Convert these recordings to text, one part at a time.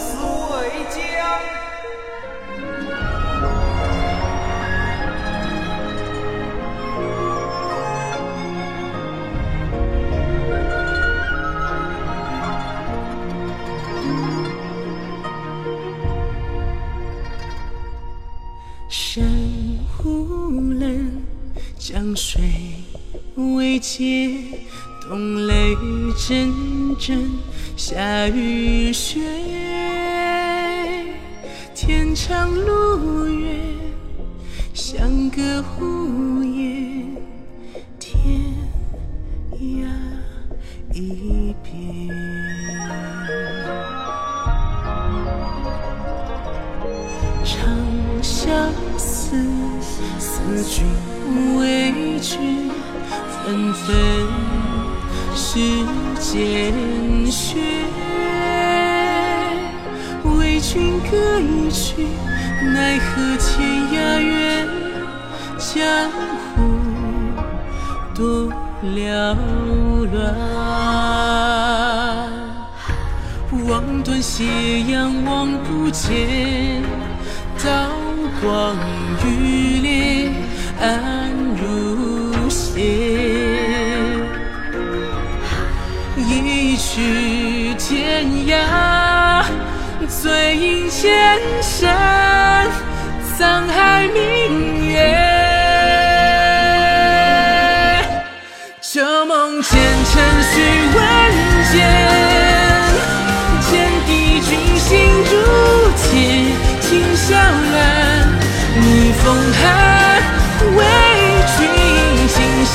死为将。山无冷，江水未竭，冬雷阵阵，夏雨雪。天长路远，相隔无言，天涯一别。长相思，思君为君，纷纷世间雪。君歌一曲，奈何天涯远，江湖多缭乱。望断斜阳望不见，刀光欲裂暗如血。一曲天涯，醉饮千山，沧海明月。旧梦前尘虚问间，见帝君心如铁，情消乱，逆风寒。为君今宵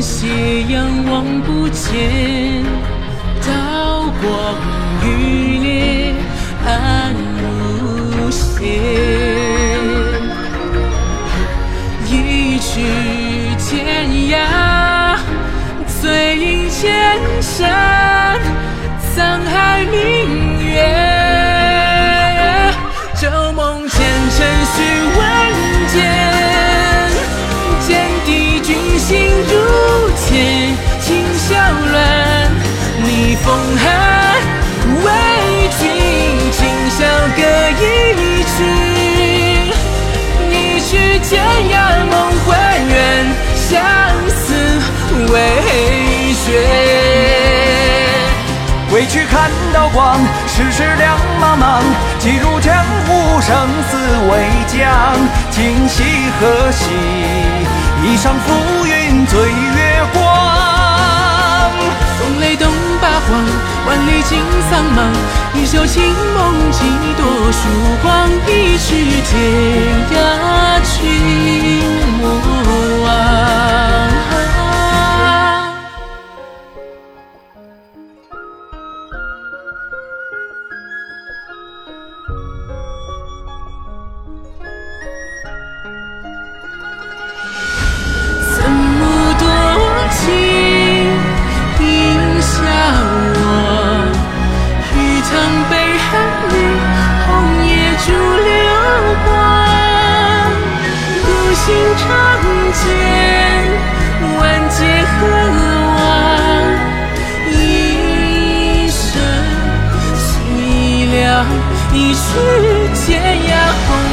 斜阳望不见，刀光欲裂暗如血。一曲天涯，醉饮千山，沧海明月。风寒。为君今宵歌一曲，一曲天涯梦魂远，相思未绝。归去看刀光，世事两茫茫。几入江湖，生死为将。今夕何夕？一觞浮云醉月万里尽苍茫。一袖清梦，几多曙光。一曲天涯君莫一曲天涯，